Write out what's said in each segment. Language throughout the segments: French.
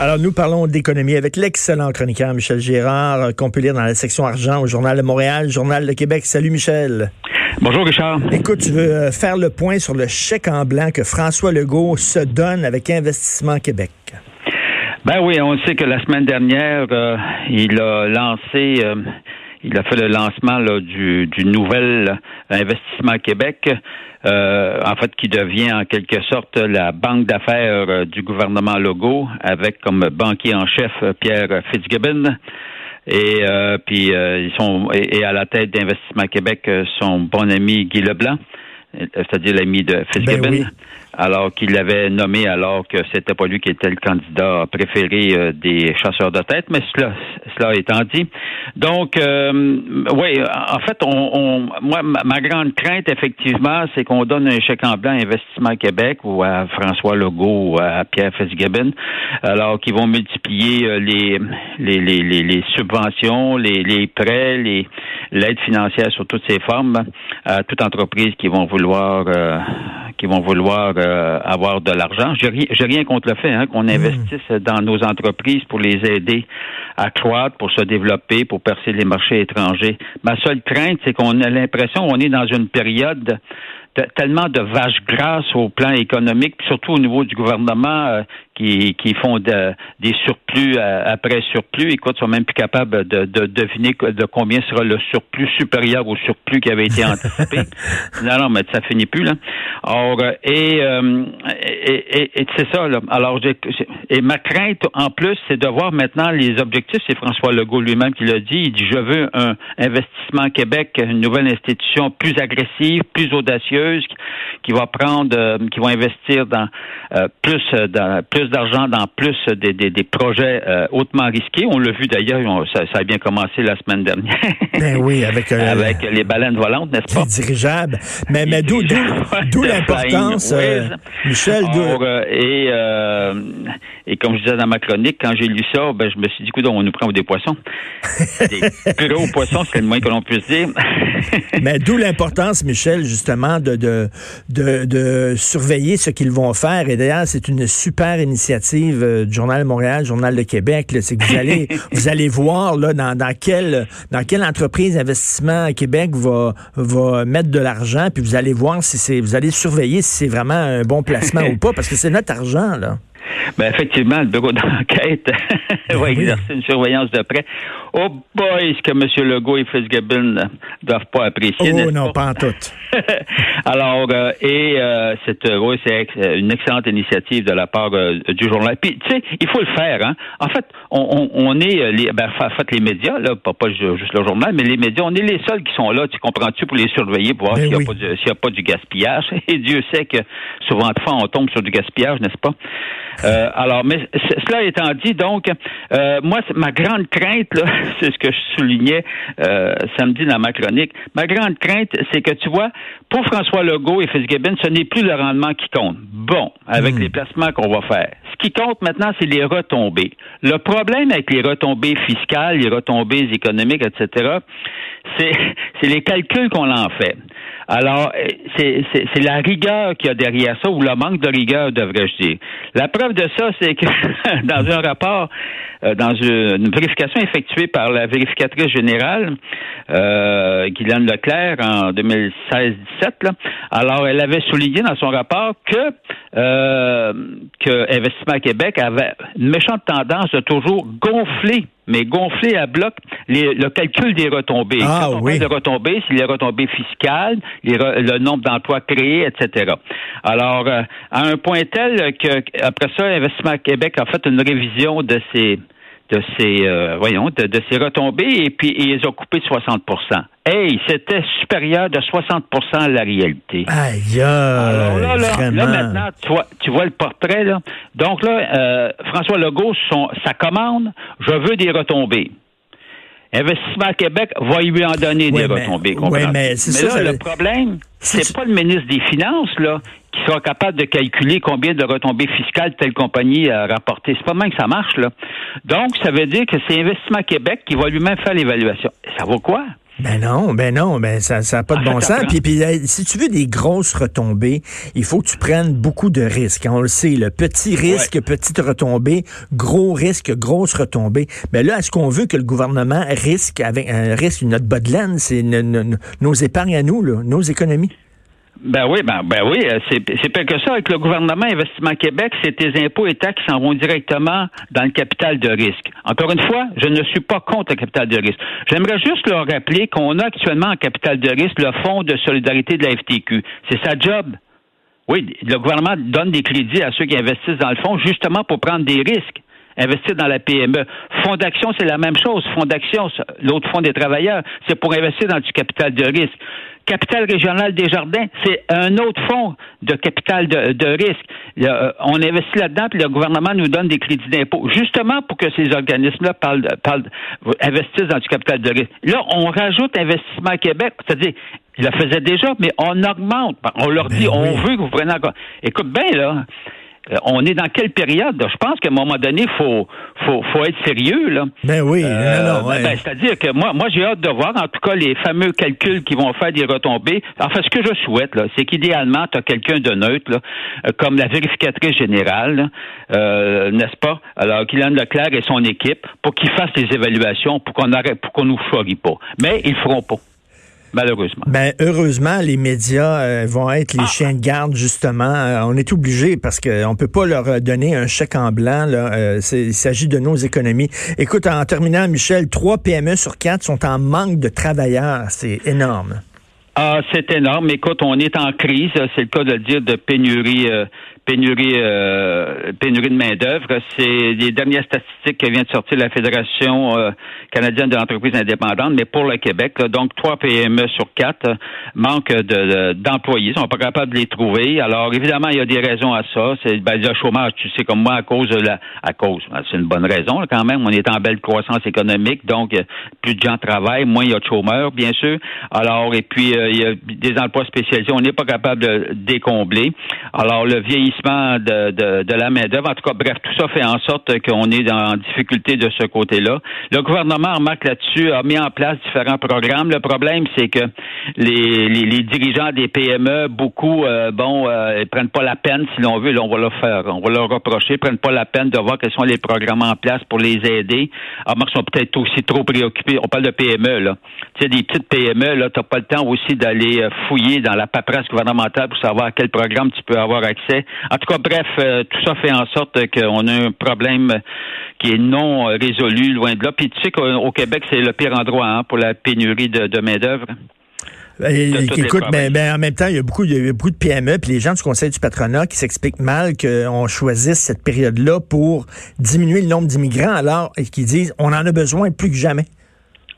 Alors, nous parlons d'économie avec l'excellent chroniqueur Michel Gérard, euh, qu'on peut lire dans la section argent au Journal de Montréal, Journal de Québec. Salut, Michel. Bonjour, Richard. Écoute, tu veux euh, faire le point sur le chèque en blanc que François Legault se donne avec Investissement Québec. Ben oui, on sait que la semaine dernière, euh, il a lancé, il a fait le lancement du, du nouvel Investissement Québec. Euh, en fait, qui devient en quelque sorte la banque d'affaires euh, du gouvernement Legault, avec comme banquier en chef euh, Pierre Fitzgibbon. Et puis ils sont et, à la tête d'Investissement Québec son bon ami Guy Leblanc, c'est-à-dire l'ami de Fitzgibbon. Ben alors qu'il l'avait nommé alors que c'était pas lui qui était le candidat préféré euh, des chasseurs de tête, mais cela, cela étant dit. Donc, euh, oui, en fait, on, moi, ma, grande crainte, effectivement, c'est qu'on donne un chèque en blanc à Investissement Québec ou à François Legault ou à Pierre Fitzgibbon, alors qu'ils vont multiplier euh, les, subventions, les, prêts, les l'aide financière sous toutes ses formes à toute entreprise qui vont vouloir qui vont vouloir euh, avoir de l'argent. J'ai rien, rien contre le fait hein, qu'on hmm. investisse dans nos entreprises pour les aider à croître, pour se développer, pour percer les marchés étrangers. Ma seule crainte, c'est qu'on a l'impression qu'on est dans une période tellement de vaches grasses au plan économique, surtout au niveau du gouvernement, euh, qui, qui font des surplus euh, après surplus. Écoute, ils sont même plus capables de, de, deviner de combien sera le surplus supérieur au surplus qui avait été anticipé. non, non, mais ça finit plus, là. Or, euh, et, et, et, c'est ça, là. Alors, et ma crainte, en plus, c'est de voir maintenant les objectifs. C'est François Legault lui-même qui l'a dit. Il dit, je veux un investissement Québec, une nouvelle institution plus agressive, plus audacieuse, qui, va prendre, qui va investir dans plus, dans plus d'argent dans plus des, des, projets euh, hautement risqués. On l'a vu d'ailleurs, ça, a bien commencé la semaine dernière. ben oui, avec, euh, avec les baleines volantes, n'est-ce pas? dirigeables. Mais, mais d'où, l'importance, euh, Michel. et, et comme je disais dans ma chronique, quand j'ai lu ça, ben, je me suis dit, écoute, on nous prend des poissons. des gros poissons, c'est le moins que l'on puisse dire. mais d'où l'importance, Michel, justement, de, de, de, de surveiller ce qu'ils vont faire. Et d'ailleurs, c'est une super initiative euh, du Journal de Montréal, Journal de Québec, c'est que vous allez, vous allez voir là, dans, dans, quelle, dans quelle entreprise investissement à Québec va, va mettre de l'argent, puis vous allez voir si c'est, vous allez surveiller si c'est vraiment un bon placement ou pas, parce que c'est notre argent, là. Ben effectivement, le bureau d'enquête va ben exercer une surveillance de près. Oh boy, ce que M. Legault et Fitzgibbon ne doivent pas apprécier. Oh non, pas, en tout. Alors, euh, et euh, c'est euh, oui, une excellente initiative de la part du journal. Puis, tu sais, il faut le faire. Hein. En fait, on, on, est, les, ben, en fait, les médias, là, pas, pas, juste le journal, mais les médias, on est les seuls qui sont là, tu comprends-tu, pour les surveiller, pour voir ben s'il n'y a, pas du gaspillage. Et Dieu sait que souvent de fois, on tombe sur du gaspillage, n'est-ce pas? Euh, alors, mais cela étant dit, donc, euh, moi, ma grande crainte, là, c'est ce que je soulignais euh, samedi dans ma chronique. Ma grande crainte, c'est que tu vois, pour François Legault et Fitzgibbon, ce n'est plus le rendement qui compte. Bon, avec hmm. les placements qu'on va faire. Ce qui compte maintenant, c'est les retombées. Le problème avec les retombées fiscales, les retombées économiques, etc., c'est les calculs qu'on en fait. Alors, c'est la rigueur qu'il y a derrière ça, ou le manque de rigueur, devrais-je dire. La preuve de ça, c'est que dans un rapport, euh, dans une vérification effectuée par la vérificatrice générale, euh, Guylaine Leclerc, en 2016-17, alors elle avait souligné dans son rapport que, euh, que Investissement Québec avait une méchante tendance de toujours gonfler mais gonfler à bloc le calcul des retombées. Ah, oui. de retombées, c'est les retombées fiscales, le nombre d'emplois créés, etc. Alors, euh, à un point tel que après ça, Investissement Québec a fait une révision de ces de ces euh, voyons de, ces retombées et puis ils ont coupé de 60 Hey, c'était supérieur de 60% à la réalité. Aïe, Alors là, là, là, maintenant, tu vois, tu vois le portrait, là. Donc là, euh, François Legault, son, sa commande, je veux des retombées. Investissement Québec va lui en donner des mais- retombées. comprends-tu? mais c'est là, ça, ça- le problème, C'est- pas le ministre des Finances, là, qui sera capable de calculer combien de retombées fiscales telle compagnie a rapporté. C'est pas même que ça marche, là. Donc, ça veut dire que c'est Investissement Québec qui va lui-même faire l'évaluation. Ça vaut quoi? Ben non, ben non, ben ça n'a pas de bon sens. Puis, puis si tu veux des grosses retombées, il faut que tu prennes beaucoup de risques. On le sait, le petit risque, petite retombée, gros risque, grosse retombée. Ben là, est-ce qu'on veut que le gouvernement risque avec un risque notre bas de laine, c'est no- no- no- nos épargnes à nous, là, nos économies? Ben oui, ben, ben oui, euh, c'est pas que ça. Avec le gouvernement Investissement Québec, c'est tes impôts et taxes s'en vont directement dans le capital de risque. Encore une fois, je ne suis pas contre le capital de risque. J'aimerais juste leur rappeler qu'on a actuellement en capital de risque le Fonds de solidarité de la FTQ. C'est sa job. Oui, le gouvernement donne des crédits à ceux qui investissent dans le fonds justement pour prendre des risques. Investir dans la PME. Fonds d'action, c'est la même chose. Fonds d'action, l'autre fonds des travailleurs, c'est pour investir dans du capital de risque. Capital régional des jardins, c'est un autre fonds de capital de, de risque. Le- euh, on investit là-dedans, puis le gouvernement nous donne des crédits d'impôt, justement pour que ces organismes-là parlent, parlent- investissent dans du capital de risque. Là, on rajoute Investissement Québec, c'est-à-dire, il le faisait déjà, mais on augmente. On leur dit, Ben on oui. veut que vous preniez encore. Écoute bien, là. Euh, On est dans quelle période? Je pense qu'à un moment donné, il faut, faut, faut être sérieux. Là. Ben oui, Euh, ben, ouais. ben, C'est-à-dire que moi, moi j'ai hâte de voir, en tout cas, les fameux calculs qui vont faire des retombées. Enfin, ce que je souhaite, là, c'est qu'idéalement, tu as quelqu'un de neutre, là, euh, comme la vérificatrice générale, euh, n'est-ce pas? Alors, Kylian Leclerc et son équipe, pour qu'ils fassent les évaluations, pour qu'on arrête, pour qu'on nous chorie pas. Mais ils feront pas. Malheureusement. Ben, heureusement, les médias euh, vont être Ah. les chiens de garde, justement. Euh, on est obligé parce qu'on peut pas leur euh, donner un chèque en blanc. Là. Euh, il s'agit de nos économies. Écoute, en terminant, Michel, trois PME sur quatre sont en manque de travailleurs. C'est énorme. Ah, c'est énorme. Écoute, on est en crise, c'est le cas de le dire, de pénurie, euh, pénurie, euh, pénurie de main d'œuvre. C'est les dernières statistiques que vient de sortir la Fédération euh, canadienne de l'entreprise indépendante, mais pour le Québec, donc trois PME sur quatre euh, manquent de- de- d'employés, sont pas capables de les trouver. Alors évidemment, il y a des raisons à ça. C'est ben, le chômage, tu sais comme moi, à cause de la, à cause, ben, c'est une bonne raison là, quand même. On est en belle croissance économique, donc euh, plus de gens travaillent, moins il y a de chômeurs, bien sûr. Alors et puis il y a des emplois spécialisés, on n'est pas capable de décombler. Alors le vieillissement de, de, de la main d'œuvre, en tout cas, bref, tout ça fait en sorte qu'on est en difficulté de ce côté-là. Le gouvernement, remarque là-dessus, a mis en place différents programmes. Le problème, c'est que les, les, les dirigeants des PME, beaucoup, euh, bon, euh, ils prennent pas la peine, si l'on veut, là, on va leur faire, on va leur reprocher, ils prennent pas la peine de voir quels sont les programmes en place pour les aider. Alors, ils sont peut-être aussi trop préoccupés. On parle de PME, là. Tu sais, des petites PME, là, t'as pas le temps aussi d'aller euh, fouiller dans la paperasse gouvernementale pour savoir à quel programme tu peux avoir accès. En tout cas, bref, euh, tout ça fait en sorte qu'on a un problème qui est non résolu, loin de là. Puis tu sais qu'au au Québec, c'est le pire endroit hein, pour la pénurie de, de main-d'œuvre. Et, les écoute, ben, provinces. ben, en même temps, il y a beaucoup, il y a beaucoup de PME, puis les gens du Conseil du patronat qui s'expliquent mal qu'on choisisse cette période-là pour diminuer le nombre d'immigrants, alors et qui disent on en a besoin plus que jamais.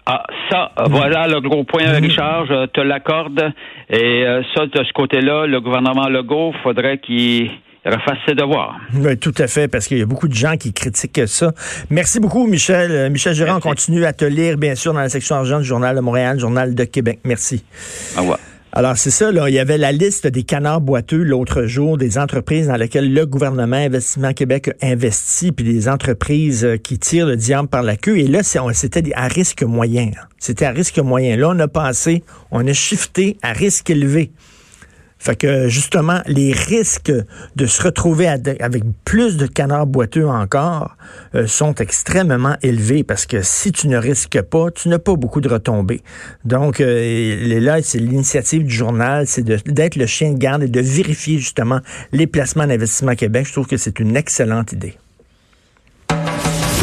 Ah, ça, voilà le gros point, Richard, je te l'accorde. Et euh, ça, de ce côté-là, le gouvernement Legault, faudrait qu'il refasse ses devoirs. Oui, tout à fait, parce qu'il y a beaucoup de gens qui critiquent ça. Merci beaucoup, Michel. Euh, Michel Gérard, on continue à te lire, bien sûr, dans la section argent du Journal de Montréal, Journal de Québec. Merci. Au revoir. Alors, c'est ça, là. Il y avait la liste des canards boiteux l'autre jour, des entreprises dans lesquelles le gouvernement Investissement Québec a investi, puis des entreprises euh, qui tirent le diable par la queue. Et là, c'était à risque moyen. hein. C'était à risque moyen. Là, on a passé, on a shifté à risque élevé. Fait que justement, les risques de se retrouver avec plus de canards boiteux encore euh, sont extrêmement élevés parce que si tu ne risques pas, tu n'as pas beaucoup de retombées. Donc euh, là, c'est l'initiative du journal, c'est d'être le chien de garde et de vérifier justement les placements d'investissement Québec. Je trouve que c'est une excellente idée.